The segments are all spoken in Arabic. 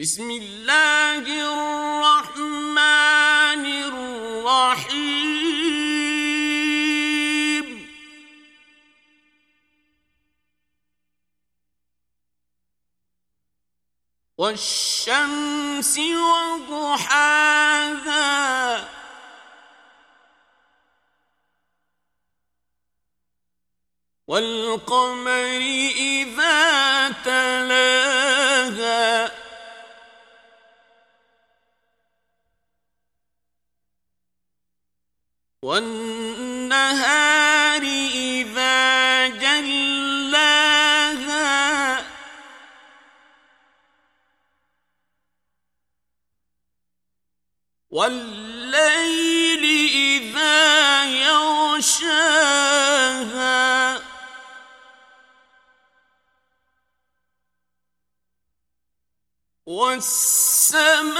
بسم الله الرحمن الرحيم. والشمس وضحاها. والقمر إذا تلاها والنهار إذا جلاها. والليل إذا يغشاها. والسماء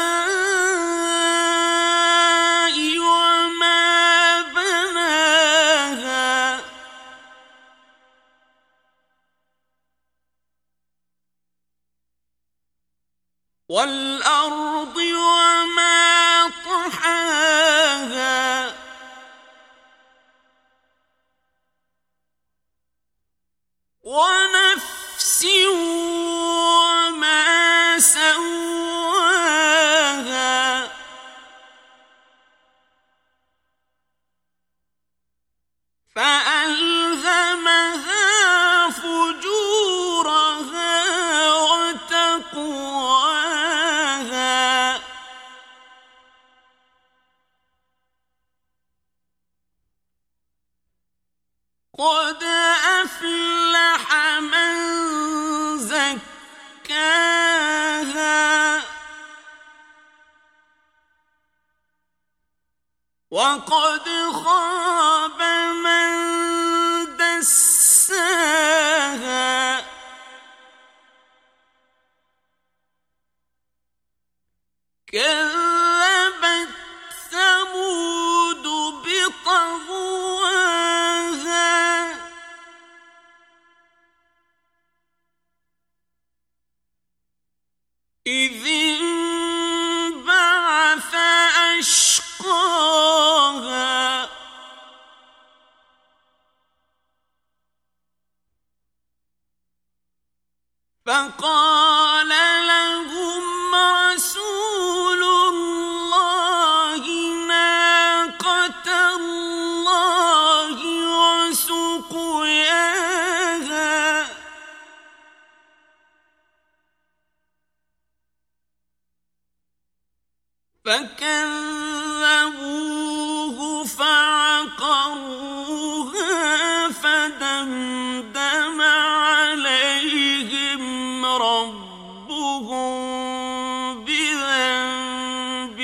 والأرض وما طحاها. ونفس وما سواها. فألهمها قد أفلح من زكاها. وقد خاب من دساها. كذبت إذ انبعث أشقاها. فقال فكذبوه فعقروها فدمدم عليهم ربهم بذنبهم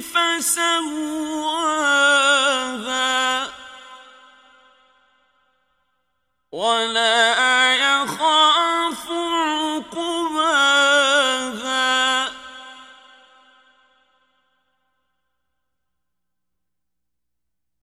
فسواها. ولا